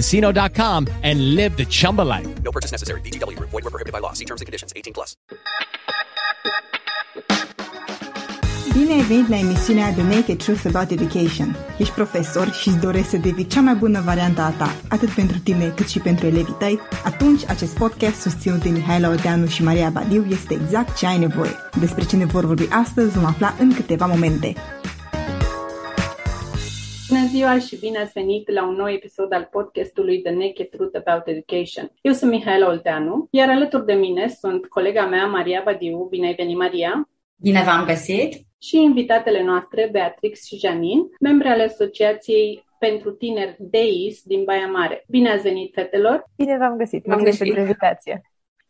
ChumbaCasino.com and live the Chumba life. No purchase necessary. VGW. Void were prohibited by law. See terms and conditions. 18 plus. Bine ai venit la emisiunea The Naked Truth About Education. Ești profesor și îți dorești să devii cea mai bună variantă a ta, atât pentru tine cât și pentru elevii tăi? Atunci, acest podcast susținut de Mihaela Oteanu și Maria Badiu este exact ce ai nevoie. Despre ce ne vor vorbi astăzi vom afla în câteva momente. Bună ziua și bine ați venit la un nou episod al podcastului The Naked Truth About Education. Eu sunt Mihaela Olteanu, iar alături de mine sunt colega mea Maria Badiu. Bine ai venit, Maria! Bine v-am găsit! și invitatele noastre, Beatrix și Janin, membre ale Asociației pentru Tineri DEIS din Baia Mare. Bine ați venit, fetelor! Bine v-am găsit! Mulțumesc pentru invitație!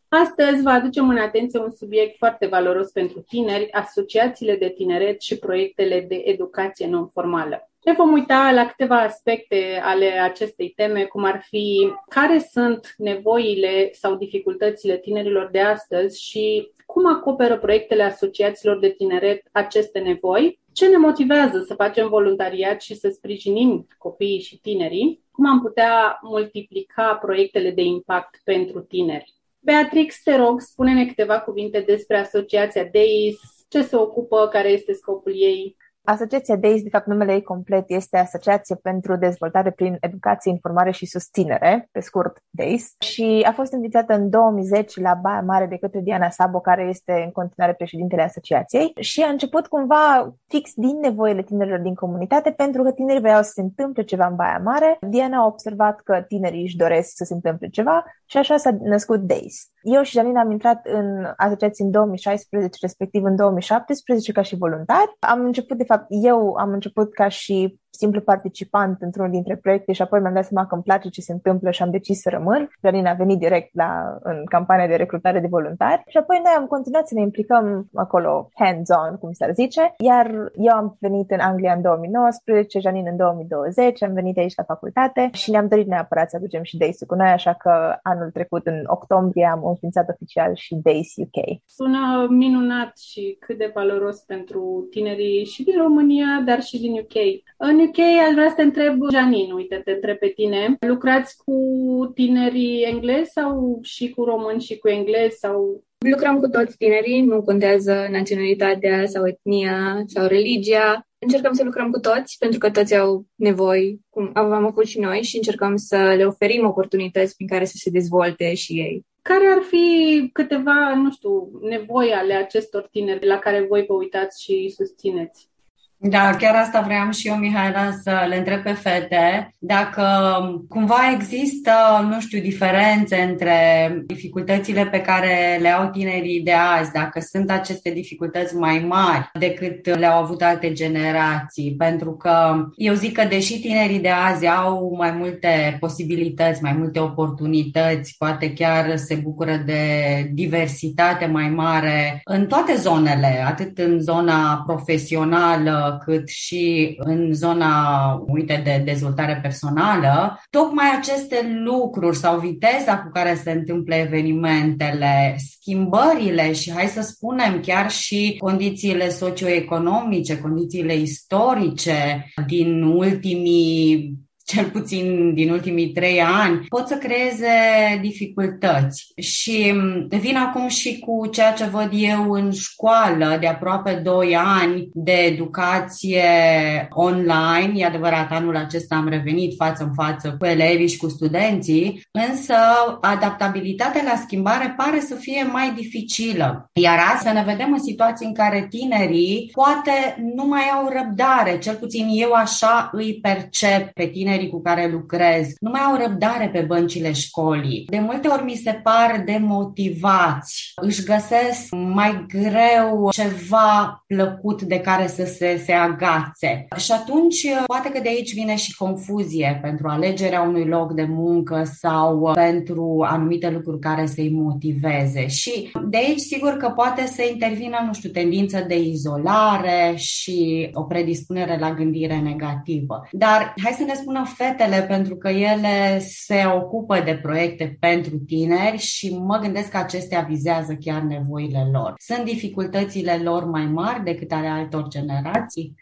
Astăzi vă aducem în atenție un subiect foarte valoros pentru tineri, asociațiile de tineret și proiectele de educație non-formală. Ne vom uita la câteva aspecte ale acestei teme, cum ar fi care sunt nevoile sau dificultățile tinerilor de astăzi și cum acoperă proiectele asociațiilor de tineret aceste nevoi, ce ne motivează să facem voluntariat și să sprijinim copiii și tinerii, cum am putea multiplica proiectele de impact pentru tineri. Beatrix, te rog, spune-ne câteva cuvinte despre Asociația DEIS, ce se ocupă, care este scopul ei. Asociația DEIS, de fapt numele ei complet este Asociație pentru Dezvoltare prin Educație, Informare și Susținere, pe scurt DEIS, și a fost înființată în 2010 la Baia Mare de către Diana Sabo, care este în continuare președintele asociației și a început cumva fix din nevoile tinerilor din comunitate, pentru că tinerii vreau să se întâmple ceva în Baia Mare. Diana a observat că tinerii își doresc să se întâmple ceva și așa s-a născut DEIS. Eu și Janina am intrat în asociație în 2016, respectiv în 2017, ca și voluntari. Am început, de fapt, eu am început ca și simplu participant într-unul dintre proiecte și apoi mi-am dat seama că îmi place ce se întâmplă și am decis să rămân. Janina a venit direct la, în campania de recrutare de voluntari și apoi noi am continuat să ne implicăm acolo hands-on, cum s-ar zice, iar eu am venit în Anglia în 2019, Janina în 2020, am venit aici la facultate și ne-am dorit neapărat să aducem și Days cu noi, așa că anul trecut, în octombrie, am înființat oficial și Days UK. Sună minunat și cât de valoros pentru tinerii și din România, dar și din UK. În UK aș vrea să te întreb, Janin, uite, te întreb pe tine. Lucrați cu tinerii englezi sau și cu români și cu englezi sau Lucrăm cu toți tinerii, nu contează naționalitatea sau etnia sau religia. Încercăm să lucrăm cu toți, pentru că toți au nevoi, cum am avut și noi, și încercăm să le oferim oportunități prin care să se dezvolte și ei. Care ar fi câteva, nu știu, nevoi ale acestor tineri la care voi vă uitați și susțineți? Da, chiar asta vreau și eu, Mihaela, să le întreb pe fete dacă cumva există, nu știu, diferențe între dificultățile pe care le au tinerii de azi, dacă sunt aceste dificultăți mai mari decât le-au avut alte generații. Pentru că eu zic că deși tinerii de azi au mai multe posibilități, mai multe oportunități, poate chiar se bucură de diversitate mai mare în toate zonele, atât în zona profesională, cât și în zona, uite, de dezvoltare personală, tocmai aceste lucruri sau viteza cu care se întâmplă evenimentele, schimbările și, hai să spunem, chiar și condițiile socioeconomice, condițiile istorice din ultimii cel puțin din ultimii trei ani, pot să creeze dificultăți. Și vin acum și cu ceea ce văd eu în școală de aproape doi ani de educație online. E adevărat, anul acesta am revenit față în față cu elevii și cu studenții, însă adaptabilitatea la schimbare pare să fie mai dificilă. Iar asta ne vedem în situații în care tinerii poate nu mai au răbdare, cel puțin eu așa îi percep pe tinerii cu care lucrez, nu mai au răbdare pe băncile școlii. De multe ori mi se par demotivați, își găsesc mai greu ceva plăcut de care să se, se agațe. Și atunci, poate că de aici vine și confuzie pentru alegerea unui loc de muncă sau pentru anumite lucruri care să-i motiveze. Și de aici, sigur că poate să intervină, nu știu, tendință de izolare și o predispunere la gândire negativă. Dar hai să ne spună fetele, pentru că ele se ocupă de proiecte pentru tineri și mă gândesc că acestea vizează chiar nevoile lor. Sunt dificultățile lor mai mari decât ale altor generații?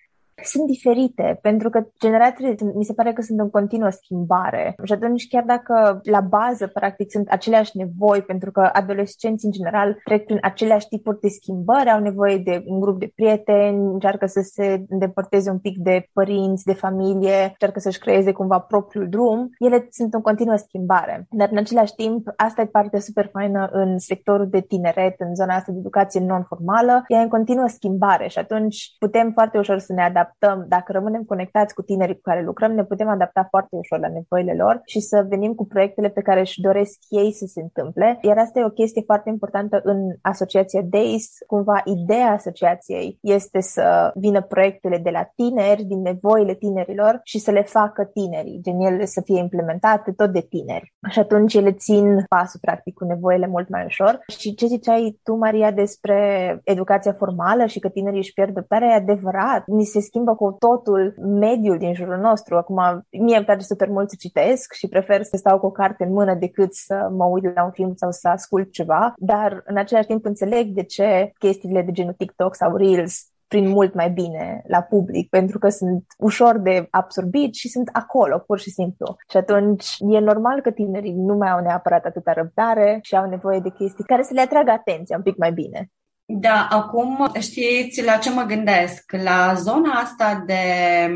Sunt diferite, pentru că generațiile mi se pare că sunt în continuă schimbare. Și atunci, chiar dacă la bază, practic, sunt aceleași nevoi, pentru că adolescenții, în general, trec prin aceleași tipuri de schimbări, au nevoie de un grup de prieteni, încearcă să se îndepărteze un pic de părinți, de familie, încearcă să-și creeze cumva propriul drum, ele sunt în continuă schimbare. Dar, în același timp, asta e partea super faină în sectorul de tineret, în zona asta de educație non-formală, e în continuă schimbare și atunci putem foarte ușor să ne adaptăm adaptăm, dacă rămânem conectați cu tinerii cu care lucrăm, ne putem adapta foarte ușor la nevoile lor și să venim cu proiectele pe care își doresc ei să se întâmple. Iar asta e o chestie foarte importantă în asociația DAIS. Cumva ideea asociației este să vină proiectele de la tineri, din nevoile tinerilor și să le facă tinerii, gen ele să fie implementate tot de tineri. Și atunci ele țin pasul practic cu nevoile mult mai ușor. Și ce ziceai tu, Maria, despre educația formală și că tinerii își pierd duparea, e adevărat. Ni se schimbă schimbă cu totul mediul din jurul nostru. Acum, mie îmi place super mult să citesc și prefer să stau cu o carte în mână decât să mă uit la un film sau să ascult ceva, dar în același timp înțeleg de ce chestiile de genul TikTok sau Reels prin mult mai bine la public, pentru că sunt ușor de absorbit și sunt acolo, pur și simplu. Și atunci e normal că tinerii nu mai au neapărat atâta răbdare și au nevoie de chestii care să le atragă atenția un pic mai bine. Da, acum știți la ce mă gândesc? La zona asta de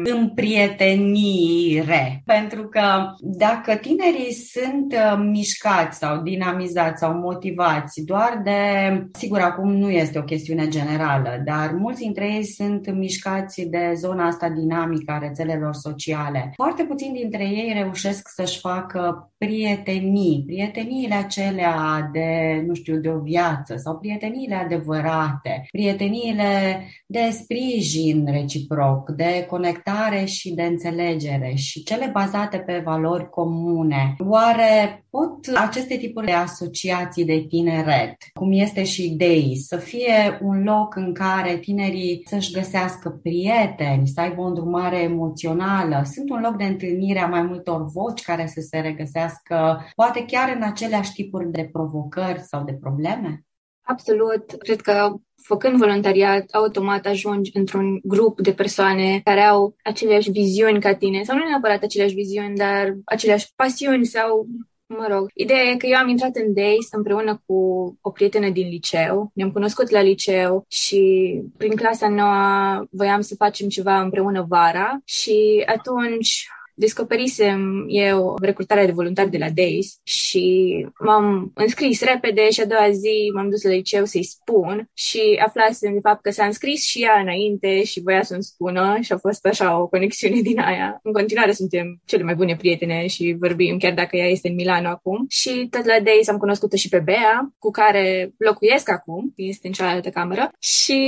împrietenire. Pentru că dacă tinerii sunt uh, mișcați sau dinamizați sau motivați doar de, sigur, acum nu este o chestiune generală, dar mulți dintre ei sunt mișcați de zona asta dinamică a rețelelor sociale. Foarte puțini dintre ei reușesc să-și facă prietenii, prieteniile acelea de, nu știu, de o viață sau prieteniile adevărate adevărate, prieteniile de sprijin reciproc, de conectare și de înțelegere și cele bazate pe valori comune. Oare pot aceste tipuri de asociații de tineret, cum este și DEI, să fie un loc în care tinerii să-și găsească prieteni, să aibă o îndrumare emoțională, sunt un loc de întâlnire a mai multor voci care să se regăsească, poate chiar în aceleași tipuri de provocări sau de probleme? Absolut. Cred că făcând voluntariat, automat ajungi într-un grup de persoane care au aceleași viziuni ca tine, sau nu neapărat aceleași viziuni, dar aceleași pasiuni sau Mă rog, ideea e că eu am intrat în Days împreună cu o prietenă din liceu. Ne-am cunoscut la liceu și prin clasa noua voiam să facem ceva împreună vara și atunci descoperisem eu recrutarea de voluntari de la DAIS și m-am înscris repede și a doua zi m-am dus la liceu să-i spun și aflasem de fapt că s-a înscris și ea înainte și voia să-mi spună și a fost așa o conexiune din aia. În continuare suntem cele mai bune prietene și vorbim chiar dacă ea este în Milano acum. Și tot la DAIS am cunoscut-o și pe Bea, cu care locuiesc acum, este în cealaltă cameră. Și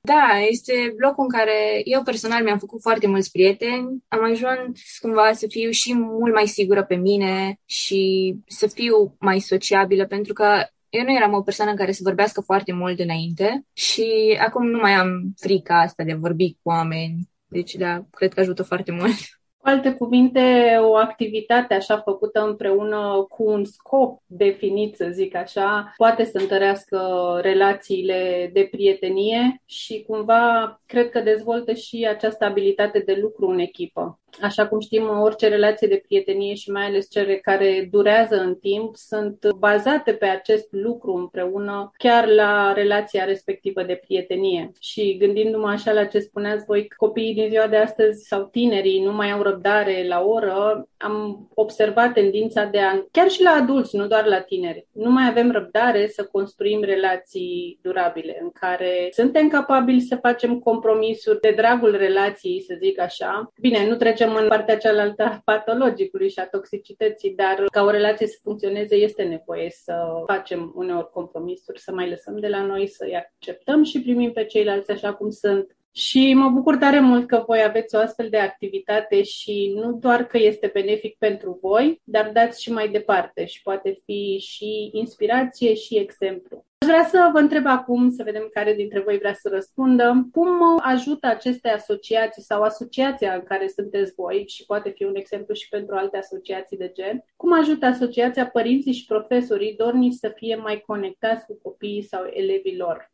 da, este locul în care eu personal mi-am făcut foarte mulți prieteni, am ajuns cumva să fiu și mult mai sigură pe mine și să fiu mai sociabilă, pentru că eu nu eram o persoană în care să vorbească foarte mult înainte și acum nu mai am frica asta de a vorbi cu oameni. Deci, da, cred că ajută foarte mult. Cu alte cuvinte, o activitate așa făcută împreună cu un scop definit, să zic așa, poate să întărească relațiile de prietenie și cumva cred că dezvoltă și această abilitate de lucru în echipă. Așa cum știm, orice relație de prietenie și mai ales cele care durează în timp sunt bazate pe acest lucru împreună, chiar la relația respectivă de prietenie. Și gândindu-mă așa la ce spuneați voi, copiii din ziua de astăzi sau tinerii nu mai au răbdare la oră, am observat tendința de a, chiar și la adulți, nu doar la tineri, nu mai avem răbdare să construim relații durabile în care suntem capabili să facem compromisuri de dragul relației, să zic așa. Bine, nu trecem în partea cealaltă a patologicului și a toxicității, dar ca o relație să funcționeze este nevoie să facem uneori compromisuri, să mai lăsăm de la noi, să-i acceptăm și primim pe ceilalți așa cum sunt și mă bucur tare mult că voi aveți o astfel de activitate și nu doar că este benefic pentru voi, dar dați și mai departe și poate fi și inspirație și exemplu. Aș vrea să vă întreb acum, să vedem care dintre voi vrea să răspundă, cum ajută aceste asociații sau asociația în care sunteți voi și poate fi un exemplu și pentru alte asociații de gen, cum ajută asociația părinții și profesorii dornici să fie mai conectați cu copiii sau elevii lor?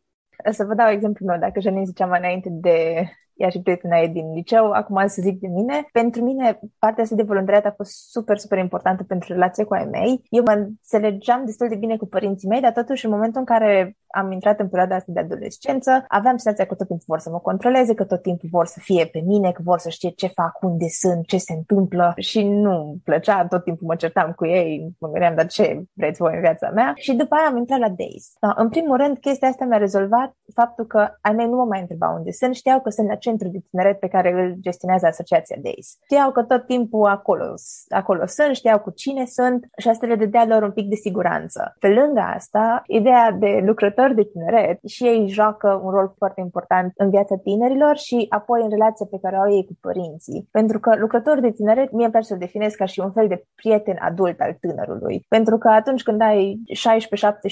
Să vă dau exemplu meu, dacă Janine ziceam înainte de ea și prietena ei din liceu, acum să zic de mine. Pentru mine, partea asta de voluntariat a fost super, super importantă pentru relația cu ai mei. Eu mă înțelegeam destul de bine cu părinții mei, dar totuși în momentul în care am intrat în perioada asta de adolescență, aveam senzația că tot timpul vor să mă controleze, că tot timpul vor să fie pe mine, că vor să știe ce fac, unde sunt, ce se întâmplă și nu plăcea, tot timpul mă certam cu ei, mă gândeam, dar ce vreți voi în viața mea? Și după aia am intrat la Days. Da, în primul rând, chestia asta mi-a rezolvat faptul că ai mei nu mă mai întrebau unde sunt, știau că sunt la centru de tineret pe care îl gestionează Asociația Days. Știau că tot timpul acolo, acolo sunt, știau cu cine sunt și asta le dădea lor un pic de siguranță. Pe lângă asta, ideea de lucrători de tineret și ei joacă un rol foarte important în viața tinerilor și apoi în relația pe care o au ei cu părinții. Pentru că lucrători de tineret, mie îmi place să definez ca și un fel de prieten adult al tânărului. Pentru că atunci când ai 16-17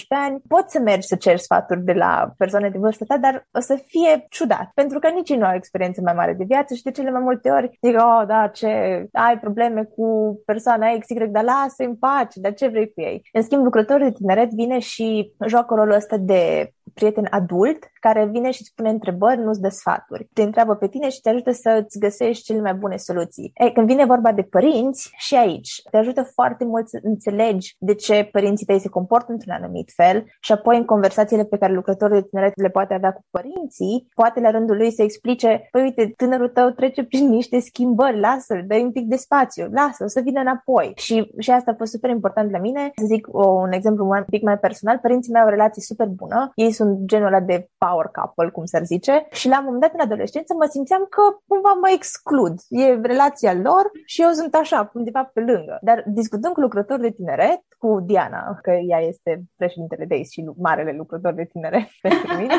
ani, poți să mergi să ceri sfaturi de la persoane de vârstă ta, dar o să fie ciudat. Pentru că nici ei nu au experiență mai mare de viață și de cele mai multe ori zic, oh, da, ce, ai probleme cu persoana X, Y, dar lasă în pace, dar ce vrei cu ei? În schimb, lucrătorul de tineret vine și joacă rolul ăsta de prieten adult care vine și îți pune întrebări, nu-ți dă sfaturi. Te întreabă pe tine și te ajută să îți găsești cele mai bune soluții. E, când vine vorba de părinți, și aici te ajută foarte mult să înțelegi de ce părinții tăi se comportă într-un anumit fel și apoi în conversațiile pe care lucrătorul de tineret le poate avea cu părinții, poate la rândul lui să explice, păi uite, tânărul tău trece prin niște schimbări, lasă-l, dă un pic de spațiu, lasă o să vină înapoi. Și, și asta a fost super important la mine. Să zic o, un exemplu un pic mai personal, părinții mei au o relație super bună, ei sunt genul ăla de power couple, cum s-ar zice, și la un moment dat în adolescență mă simțeam că cumva mă exclud. E relația lor și eu sunt așa, undeva pe lângă. Dar discutând cu lucrători de tineret, cu Diana, că ea este președintele de și marele lucrător de tineret pentru mine.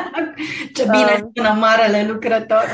Ce bine uh, sună marele lucrător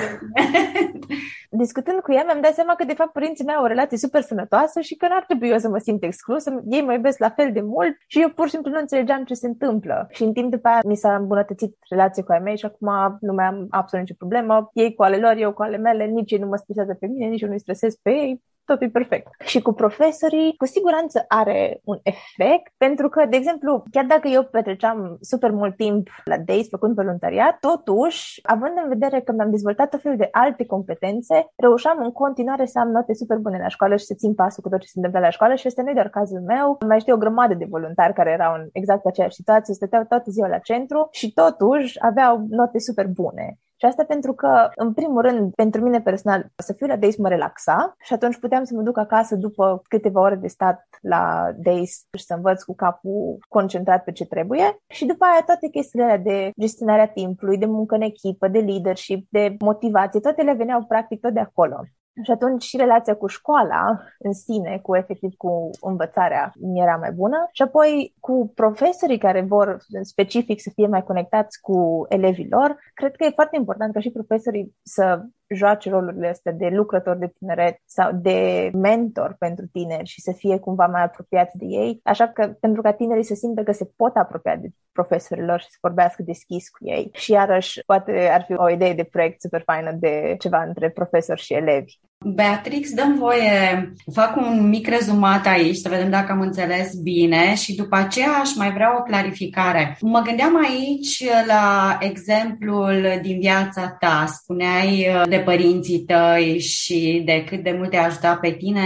Discutând cu ea, mi-am dat seama că, de fapt, părinții mei au o relație super sănătoasă și că n-ar trebui eu să mă simt exclusă. Ei mă iubesc la fel de mult și eu pur și simplu nu înțelegeam ce se întâmplă. Și în timp după aia mi s-a îmbunătățit relația cu ai mei și acum nu mai am absolut nicio problemă. Ei cu ale lor, eu cu ale mele, nici ei nu mă stresează pe mine, nici eu nu-i stresez pe ei totul e perfect. Și cu profesorii, cu siguranță are un efect, pentru că, de exemplu, chiar dacă eu petreceam super mult timp la DAIS făcând voluntariat, totuși, având în vedere că mi-am dezvoltat tot felul de alte competențe, reușeam în continuare să am note super bune la școală și să țin pasul cu tot ce se întâmplă la școală și este nu doar cazul meu. Mai știu o grămadă de voluntari care erau în exact aceeași situație, stăteau toată ziua la centru și totuși aveau note super bune. Și asta pentru că, în primul rând, pentru mine personal, să fiu la Days mă relaxa și atunci puteam să mă duc acasă după câteva ore de stat la Days și să învăț cu capul concentrat pe ce trebuie. Și după aia toate chestiile alea de gestionarea timpului, de muncă în echipă, de leadership, de motivație, toate le veneau practic tot de acolo. Și atunci și relația cu școala în sine, cu efectiv cu învățarea, mi era mai bună. Și apoi cu profesorii care vor specific să fie mai conectați cu elevii lor, cred că e foarte important ca și profesorii să joace rolurile astea de lucrător de tineret sau de mentor pentru tineri și să fie cumva mai apropiați de ei, așa că pentru ca tinerii să simtă că se pot apropia de profesorilor și să vorbească deschis cu ei. Și iarăși, poate ar fi o idee de proiect super faină de ceva între profesori și elevi. Beatrix, dăm voie, fac un mic rezumat aici, să vedem dacă am înțeles bine și după aceea aș mai vrea o clarificare. Mă gândeam aici la exemplul din viața ta. Spuneai uh, de părinții tăi și de cât de mult te ajuta pe tine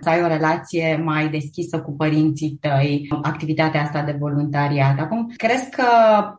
să ai o relație mai deschisă cu părinții tăi, activitatea asta de voluntariat. Acum, crezi că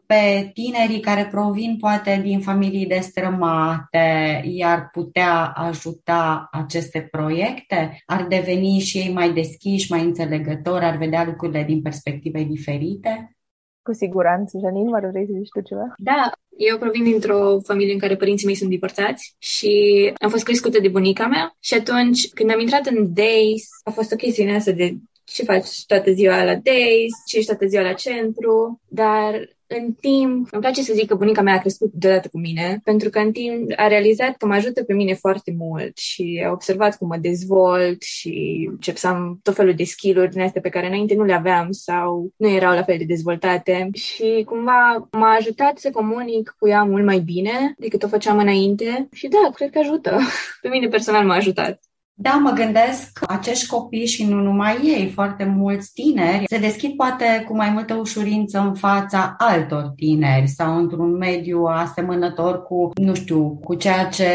pe tinerii care provin poate din familii destrămate i-ar putea ajuta aceste proiecte? Ar deveni și ei mai deschiși, mai înțelegători, ar vedea lucrurile din perspective diferite? Cu siguranță. Janine, mă vrei să zici tu ceva? Da, eu provin dintr-o familie în care părinții mei sunt divorțați și am fost crescută de bunica mea și atunci când am intrat în Days a fost o chestiune asta de ce faci toată ziua la Days, ce ești toată ziua la centru, dar în timp, îmi place să zic că bunica mea a crescut deodată cu mine, pentru că în timp a realizat că mă ajută pe mine foarte mult și a observat cum mă dezvolt și încep să am tot felul de skill-uri din astea pe care înainte nu le aveam sau nu erau la fel de dezvoltate și cumva m-a ajutat să comunic cu ea mult mai bine decât o făceam înainte și da, cred că ajută. Pe mine personal m-a ajutat. Da, mă gândesc că acești copii și nu numai ei, foarte mulți tineri, se deschid poate cu mai multă ușurință în fața altor tineri sau într-un mediu asemănător cu, nu știu, cu ceea ce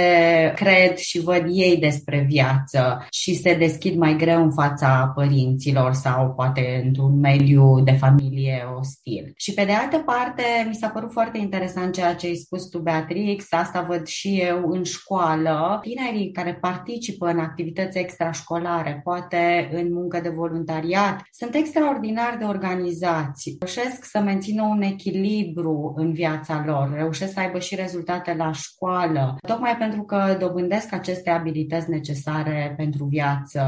cred și văd ei despre viață și se deschid mai greu în fața părinților sau poate într-un mediu de familie ostil. Și pe de altă parte, mi s-a părut foarte interesant ceea ce ai spus tu, Beatrix, asta văd și eu în școală, tinerii care participă în activități activități extrașcolare, poate în muncă de voluntariat, sunt extraordinar de organizați. Reușesc să mențină un echilibru în viața lor, reușesc să aibă și rezultate la școală, tocmai pentru că dobândesc aceste abilități necesare pentru viață,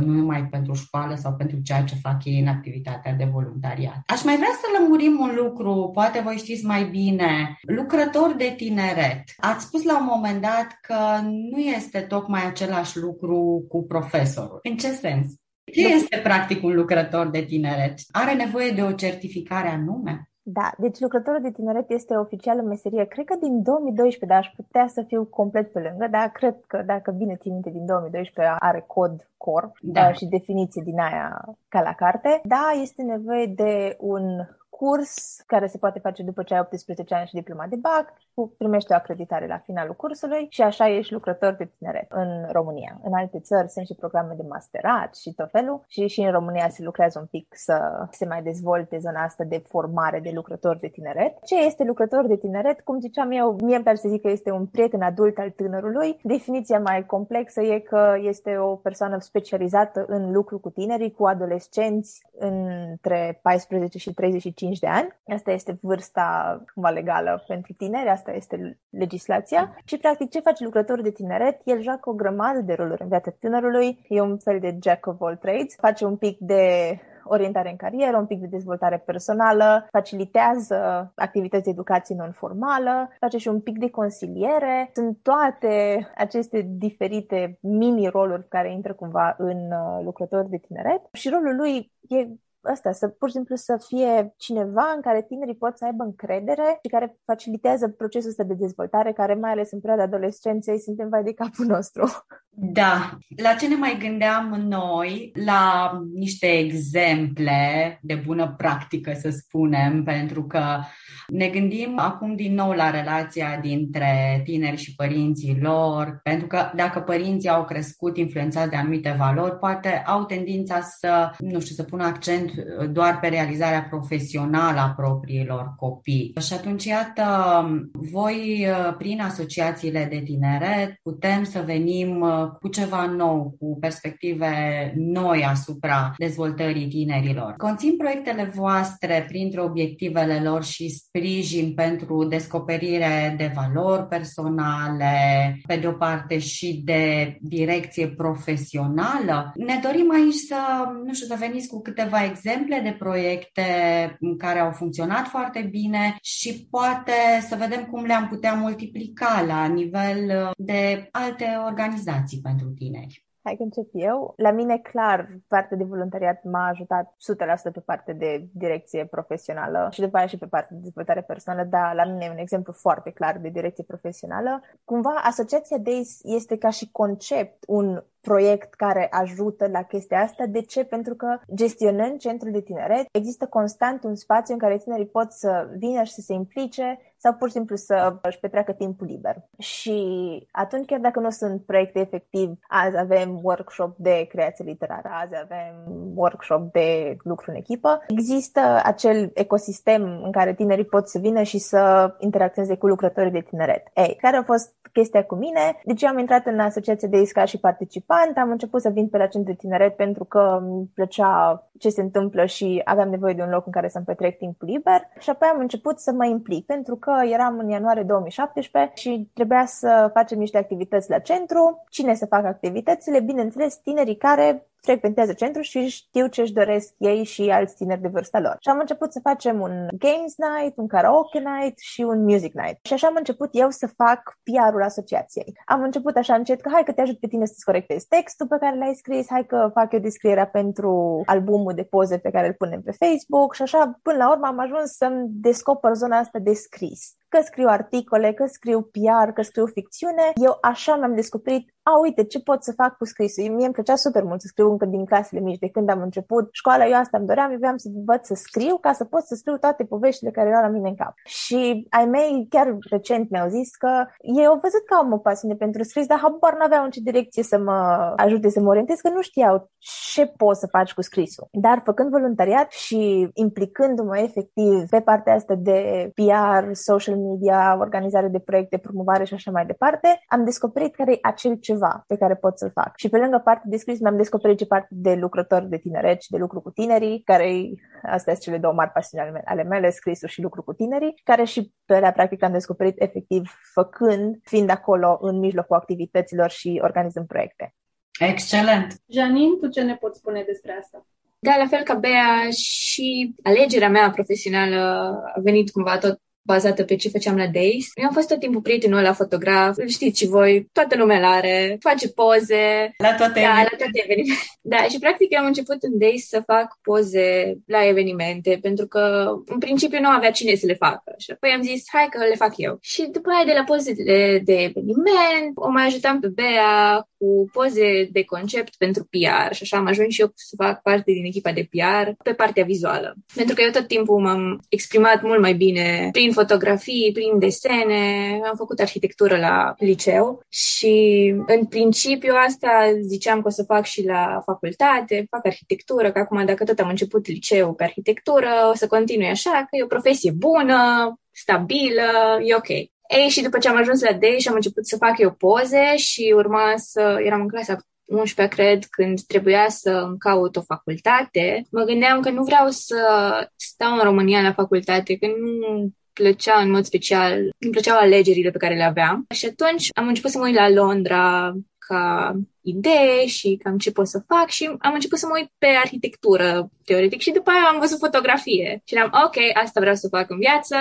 nu numai pentru școală sau pentru ceea ce fac ei în activitatea de voluntariat. Aș mai vrea să lămurim un lucru, poate voi știți mai bine. Lucrători de tineret. Ați spus la un moment dat că nu este tocmai același lucru cu, profesorul. În ce sens? Ce este practic un lucrător de tineret? Are nevoie de o certificare anume? Da, deci lucrătorul de tineret este oficial în meserie, cred că din 2012, dar aș putea să fiu complet pe lângă, dar cred că dacă bine țin minte din 2012 are cod core da. și definiție din aia ca la carte. Da, este nevoie de un curs care se poate face după ce ai 18 ani și diploma de BAC, primești o acreditare la finalul cursului și așa ești lucrător de tineret în România. În alte țări sunt și programe de masterat și tot felul și și în România se lucrează un pic să se mai dezvolte zona asta de formare de lucrător de tineret. Ce este lucrător de tineret? Cum ziceam eu, mie îmi place să zic că este un prieten adult al tânărului. Definiția mai complexă e că este o persoană specializată în lucru cu tinerii, cu adolescenți între 14 și 35 25 de ani. Asta este vârsta cumva legală pentru tineri, asta este legislația. Și practic ce face lucrătorul de tineret? El joacă o grămadă de roluri în viața tânărului, e un fel de jack of all trades, face un pic de orientare în carieră, un pic de dezvoltare personală, facilitează activități de educație non-formală, face și un pic de consiliere. Sunt toate aceste diferite mini-roluri care intră cumva în uh, lucrători de tineret și rolul lui e ăsta, să pur și simplu să fie cineva în care tinerii pot să aibă încredere și care facilitează procesul ăsta de dezvoltare, care mai ales în perioada adolescenței suntem vai de capul nostru. Da. La ce ne mai gândeam noi? La niște exemple de bună practică, să spunem, pentru că ne gândim acum din nou la relația dintre tineri și părinții lor, pentru că dacă părinții au crescut influențați de anumite valori, poate au tendința să, nu știu, să pună accent doar pe realizarea profesională a propriilor copii. Și atunci, iată, voi, prin asociațiile de tineret, putem să venim cu ceva nou, cu perspective noi asupra dezvoltării tinerilor. Conțin proiectele voastre printre obiectivele lor și sprijin pentru descoperire de valori personale, pe de o parte și de direcție profesională. Ne dorim aici să, nu știu, să veniți cu câteva exemple de proiecte care au funcționat foarte bine și poate să vedem cum le-am putea multiplica la nivel de alte organizații pentru tineri. Hai că încep eu. La mine, clar, partea de voluntariat m-a ajutat 100% pe partea de direcție profesională și după aia și pe partea de dezvoltare personală, dar la mine e un exemplu foarte clar de direcție profesională. Cumva, Asociația DAIS este ca și concept un proiect care ajută la chestia asta. De ce? Pentru că gestionând centrul de tineret, există constant un spațiu în care tinerii pot să vină și să se implice sau pur și simplu să își petreacă timpul liber. Și atunci, chiar dacă nu sunt proiecte efectiv, azi avem workshop de creație literară, azi avem workshop de lucru în echipă, există acel ecosistem în care tinerii pot să vină și să interacționeze cu lucrătorii de tineret. Ei, care a fost chestia cu mine? Deci eu am intrat în asociația de ISCA și participant, am început să vin pe la centru de tineret pentru că îmi plăcea ce se întâmplă și aveam nevoie de un loc în care să-mi petrec timpul liber și apoi am început să mă implic pentru că eram în ianuarie 2017 și trebuia să facem niște activități la centru. Cine să facă activitățile? Bineînțeles, tinerii care frecventează centru și știu ce își doresc ei și alți tineri de vârsta lor. Și am început să facem un games night, un karaoke night și un music night. Și așa am început eu să fac PR-ul asociației. Am început așa încet că hai că te ajut pe tine să-ți corectezi textul pe care l-ai scris, hai că fac eu descrierea pentru albumul de poze pe care îl punem pe Facebook și așa până la urmă am ajuns să-mi descoper zona asta de scris că scriu articole, că scriu PR, că scriu ficțiune. Eu așa mi-am descoperit a, uite, ce pot să fac cu scrisul? Mie îmi plăcea super mult să scriu încă din clasele mici, de când am început școala, eu asta îmi doream, eu vreau să învăț să scriu ca să pot să scriu toate poveștile care erau la mine în cap. Și ai mei chiar recent mi-au zis că ei au văzut că am o pasiune pentru scris, dar habar n-aveau în ce direcție să mă ajute să mă orientez, că nu știau ce poți să faci cu scrisul. Dar făcând voluntariat și implicându-mă efectiv pe partea asta de PR, social media, organizare de proiecte, promovare și așa mai departe, am descoperit care e acel ceva pe care pot să-l fac. Și pe lângă partea de scris mi-am descoperit ce parte de lucrător de tineret și de lucru cu tinerii, care astea sunt cele două mari pasiuni ale mele, scrisul și lucru cu tinerii, care și pe la practic am descoperit efectiv făcând, fiind acolo în mijlocul activităților și organizând proiecte. Excelent! Janin, tu ce ne poți spune despre asta? Da, la fel ca Bea și alegerea mea profesională a venit cumva tot bazată pe ce făceam la Days. Eu am fost tot timpul prietenul la fotograf, îl știți și voi, toată lumea are, face poze. La toate, da, la toate evenimente. Da, și practic eu am început în Days să fac poze la evenimente, pentru că în principiu nu avea cine să le facă. Și apoi am zis, hai că le fac eu. Și după aia de la pozele de eveniment, o mai ajutam pe Bea cu poze de concept pentru PR și așa am ajuns și eu să fac parte din echipa de PR pe partea vizuală. Pentru că eu tot timpul m-am exprimat mult mai bine prin fotografii, prin desene, am făcut arhitectură la liceu și în principiu asta ziceam că o să fac și la facultate, fac arhitectură, că acum dacă tot am început liceu pe arhitectură, o să continui așa, că e o profesie bună, stabilă, e ok. Ei, și după ce am ajuns la DEI și am început să fac eu poze și urma să... Eram în clasa 11, cred, când trebuia să îmi caut o facultate, mă gândeam că nu vreau să stau în România la facultate, că nu plăcea în mod special, îmi plăceau alegerile pe care le aveam. Și atunci am început să mă uit la Londra ca idee și cam ce pot să fac și am început să mă uit pe arhitectură, teoretic, și după aia am văzut fotografie. Și am ok, asta vreau să fac în viață,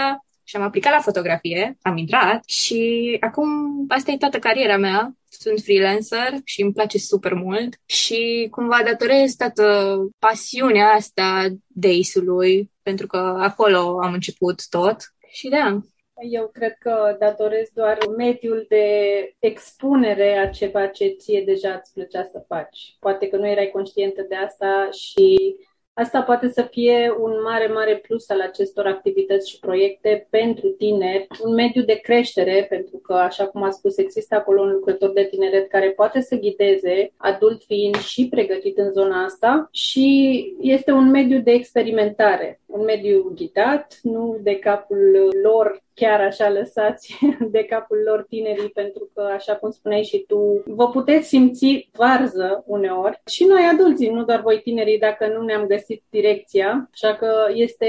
și am aplicat la fotografie, am intrat și acum asta e toată cariera mea. Sunt freelancer și îmi place super mult și cumva datorez toată pasiunea asta Days-ului, pentru că acolo am început tot și da, eu cred că datorez doar mediul de expunere a ceva ce ție deja îți plăcea să faci. Poate că nu erai conștientă de asta și Asta poate să fie un mare, mare plus al acestor activități și proiecte pentru tineri, un mediu de creștere, pentru că, așa cum a spus, există acolo un lucrător de tineret care poate să ghideze, adult fiind și pregătit în zona asta și este un mediu de experimentare, un mediu ghidat, nu de capul lor chiar așa lăsați de capul lor tinerii, pentru că, așa cum spuneai și tu, vă puteți simți varză uneori. Și noi adulții, nu doar voi tinerii, dacă nu ne-am găsit direcția. Așa că este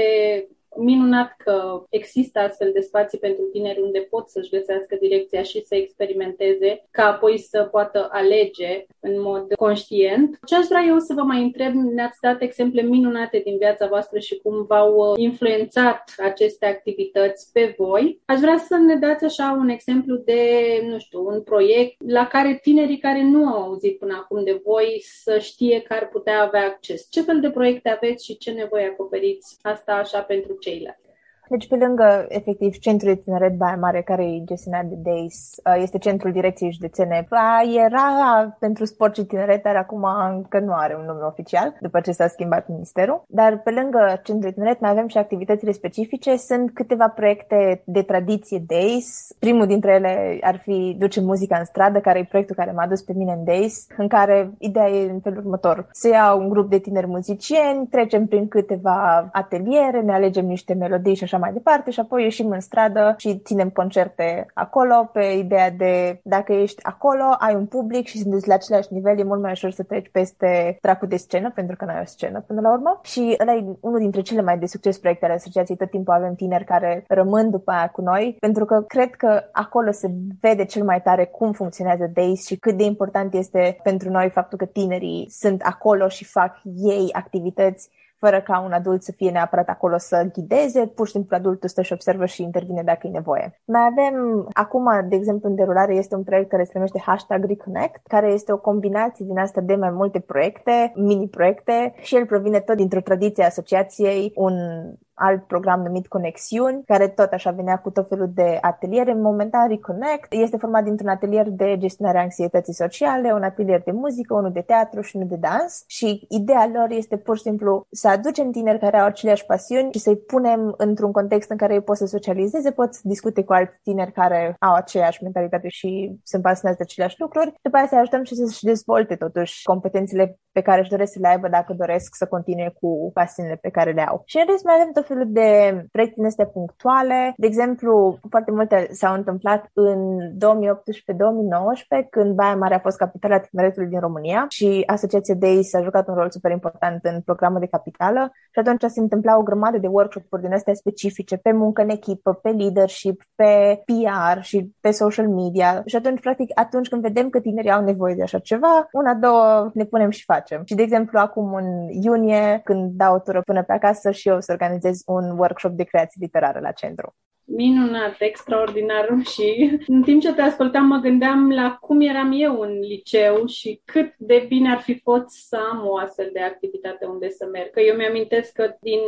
minunat că există astfel de spații pentru tineri unde pot să-și găsească direcția și să experimenteze, ca apoi să poată alege în mod conștient. Ce aș vrea eu să vă mai întreb, ne-ați dat exemple minunate din viața voastră și cum v-au uh, influențat aceste activități pe voi. Aș vrea să ne dați așa un exemplu de, nu știu, un proiect la care tinerii care nu au auzit până acum de voi să știe că ar putea avea acces. Ce fel de proiecte aveți și ce nevoie acoperiți? Asta așa pentru ceilalți. Deci, pe lângă, efectiv, centrul de tineret Baia Mare, care e gestionat de DAIS, uh, este centrul direcției județene. Era pentru sport și tineret, dar acum încă nu are un nume oficial, după ce s-a schimbat ministerul. Dar pe lângă centrul de tineret mai avem și activitățile specifice. Sunt câteva proiecte de tradiție DAIS. Primul dintre ele ar fi Duce muzica în stradă, care e proiectul care m-a dus pe mine în DAIS, în care ideea e în felul următor. Se ia un grup de tineri muzicieni, trecem prin câteva ateliere, ne alegem niște melodii și așa mai departe și apoi ieșim în stradă și ținem concerte acolo pe ideea de dacă ești acolo, ai un public și sunteți la același nivel, e mult mai ușor să treci peste tracul de scenă, pentru că nu ai o scenă până la urmă. Și ăla e unul dintre cele mai de succes proiecte ale asociației. Tot timpul avem tineri care rămân după aia cu noi, pentru că cred că acolo se vede cel mai tare cum funcționează DAIS și cât de important este pentru noi faptul că tinerii sunt acolo și fac ei activități fără ca un adult să fie neapărat acolo să ghideze, pur și simplu adultul stă și observă și intervine dacă e nevoie. Mai avem, acum, de exemplu, în derulare este un proiect care se numește Hashtag Reconnect, care este o combinație din asta de mai multe proiecte, mini-proiecte și el provine tot dintr-o tradiție a asociației, un alt program numit Conexiuni, care tot așa venea cu tot felul de ateliere. Momentan Reconnect este format dintr-un atelier de gestionare a anxietății sociale, un atelier de muzică, unul de teatru și unul de dans și ideea lor este pur și simplu să aducem tineri care au aceleași pasiuni și să-i punem într-un context în care ei pot să socializeze, pot să discute cu alți tineri care au aceeași mentalitate și sunt pasionați de aceleași lucruri. După aceea să ajutăm și să-și dezvolte totuși competențele pe care își doresc să le aibă dacă doresc să continue cu pasiunile pe care le au. Și în rest mai avem tot felul de proiecte din astea punctuale. De exemplu, foarte multe s-au întâmplat în 2018-2019, când Baia Mare a fost capitala tineretului din România și Asociația DEI s-a jucat un rol super important în programul de capitală și atunci se întâmpla o grămadă de workshop-uri din astea specifice pe muncă în echipă, pe leadership, pe PR și pe social media. Și atunci, practic, atunci când vedem că tinerii au nevoie de așa ceva, una, două, ne punem și facem. Și, de exemplu, acum în iunie, când dau o tură până pe acasă și eu să organizez un workshop de creație literară la centru. Minunat, extraordinar și în timp ce te ascultam mă gândeam la cum eram eu în liceu și cât de bine ar fi fost să am o astfel de activitate unde să merg. Că eu mi-amintesc că din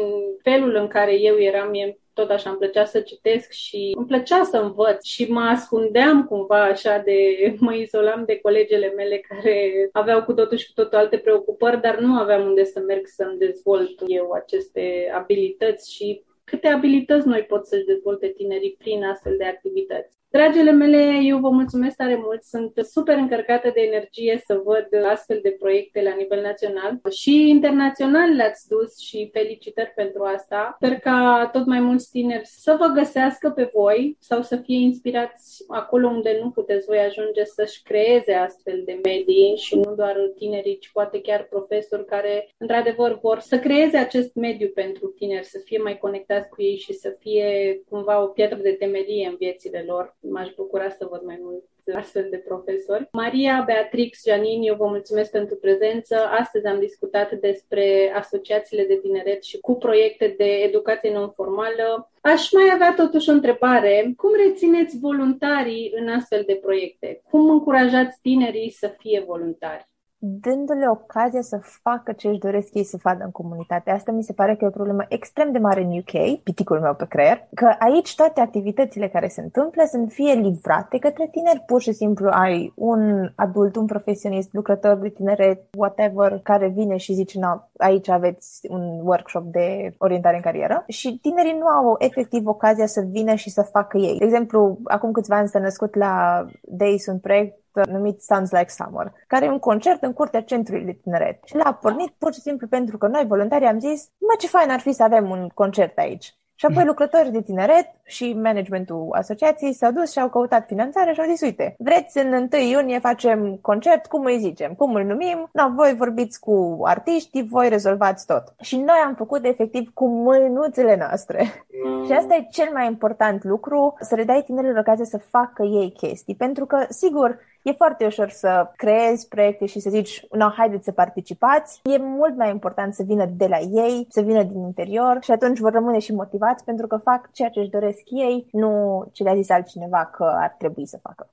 felul în care eu eram, mie tot așa îmi plăcea să citesc și îmi plăcea să învăț și mă ascundeam cumva așa de, mă izolam de colegele mele care aveau cu totul și cu totul alte preocupări, dar nu aveam unde să merg să-mi dezvolt eu aceste abilități și câte abilități noi pot să-și dezvolte tinerii prin astfel de activități. Dragile mele, eu vă mulțumesc tare mult. Sunt super încărcată de energie să văd astfel de proiecte la nivel național și internațional le-ați dus și felicitări pentru asta. Sper ca tot mai mulți tineri să vă găsească pe voi sau să fie inspirați acolo unde nu puteți voi ajunge să-și creeze astfel de medii și nu doar tinerii, ci poate chiar profesori care într-adevăr vor să creeze acest mediu pentru tineri, să fie mai conectați cu ei și să fie cumva o piatră de temelie în viețile lor m-aș bucura să văd mai mult astfel de profesori. Maria, Beatrix, Janine, eu vă mulțumesc pentru prezență. Astăzi am discutat despre asociațiile de tineret și cu proiecte de educație non-formală. Aș mai avea totuși o întrebare. Cum rețineți voluntarii în astfel de proiecte? Cum încurajați tinerii să fie voluntari? Dându-le ocazia să facă ce își doresc ei să facă în comunitate. Asta mi se pare că e o problemă extrem de mare în UK, piticul meu pe creier, că aici toate activitățile care se întâmplă sunt fie livrate către tineri, pur și simplu ai un adult, un profesionist, lucrător de tineret, whatever, care vine și zice, no, aici aveți un workshop de orientare în carieră și tinerii nu au efectiv ocazia să vină și să facă ei. De exemplu, acum câțiva ani s-a născut la Days un proiect numit Sounds Like Summer, care e un concert în curtea centrului de tineret. Și l-a pornit pur și simplu pentru că noi, voluntari, am zis, mă, ce fain ar fi să avem un concert aici. Și apoi lucrătorii de tineret și managementul asociației s-au dus și au căutat finanțare și au zis, uite, vreți în 1 iunie facem concert, cum îi zicem, cum îl numim? No, voi vorbiți cu artiștii, voi rezolvați tot. Și noi am făcut efectiv cu mânuțele noastre. Mm. și asta e cel mai important lucru, să le dai tinerilor ocazia să facă ei chestii. Pentru că, sigur, E foarte ușor să creezi proiecte și să zici, no, haideți să participați. E mult mai important să vină de la ei, să vină din interior și atunci vor rămâne și motivați pentru că fac ceea ce își doresc ei, nu ce le-a zis altcineva că ar trebui să facă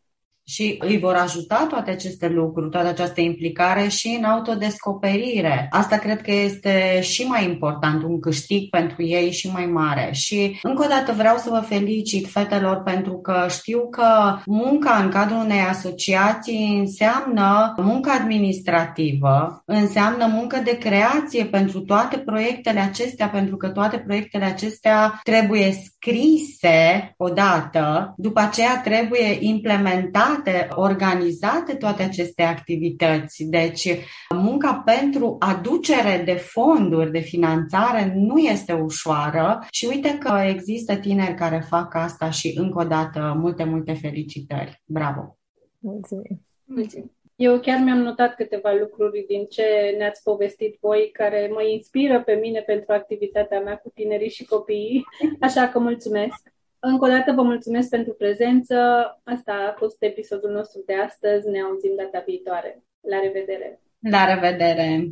și îi vor ajuta toate aceste lucruri, toată această implicare și în autodescoperire. Asta cred că este și mai important, un câștig pentru ei și mai mare. Și încă o dată vreau să vă felicit fetelor pentru că știu că munca în cadrul unei asociații înseamnă muncă administrativă, înseamnă muncă de creație pentru toate proiectele acestea, pentru că toate proiectele acestea trebuie scrise odată, după aceea trebuie implementate organizate, organizate toate aceste activități. Deci, munca pentru aducere de fonduri, de finanțare, nu este ușoară și uite că există tineri care fac asta și încă o dată multe, multe felicitări. Bravo! Mulțumim! Mulțumim! Eu chiar mi-am notat câteva lucruri din ce ne-ați povestit voi care mă inspiră pe mine pentru activitatea mea cu tinerii și copiii, așa că mulțumesc! Încă o dată vă mulțumesc pentru prezență. Asta a fost episodul nostru de astăzi. Ne auzim data viitoare. La revedere! La revedere!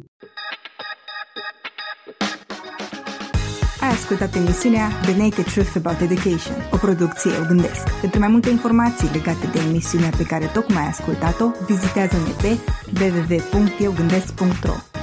Ai ascultat emisiunea The Naked Truth About Education, o producție Eu Gândesc. Pentru mai multe informații legate de emisiunea pe care tocmai ai ascultat-o, vizitează-ne pe www.eugândesc.ro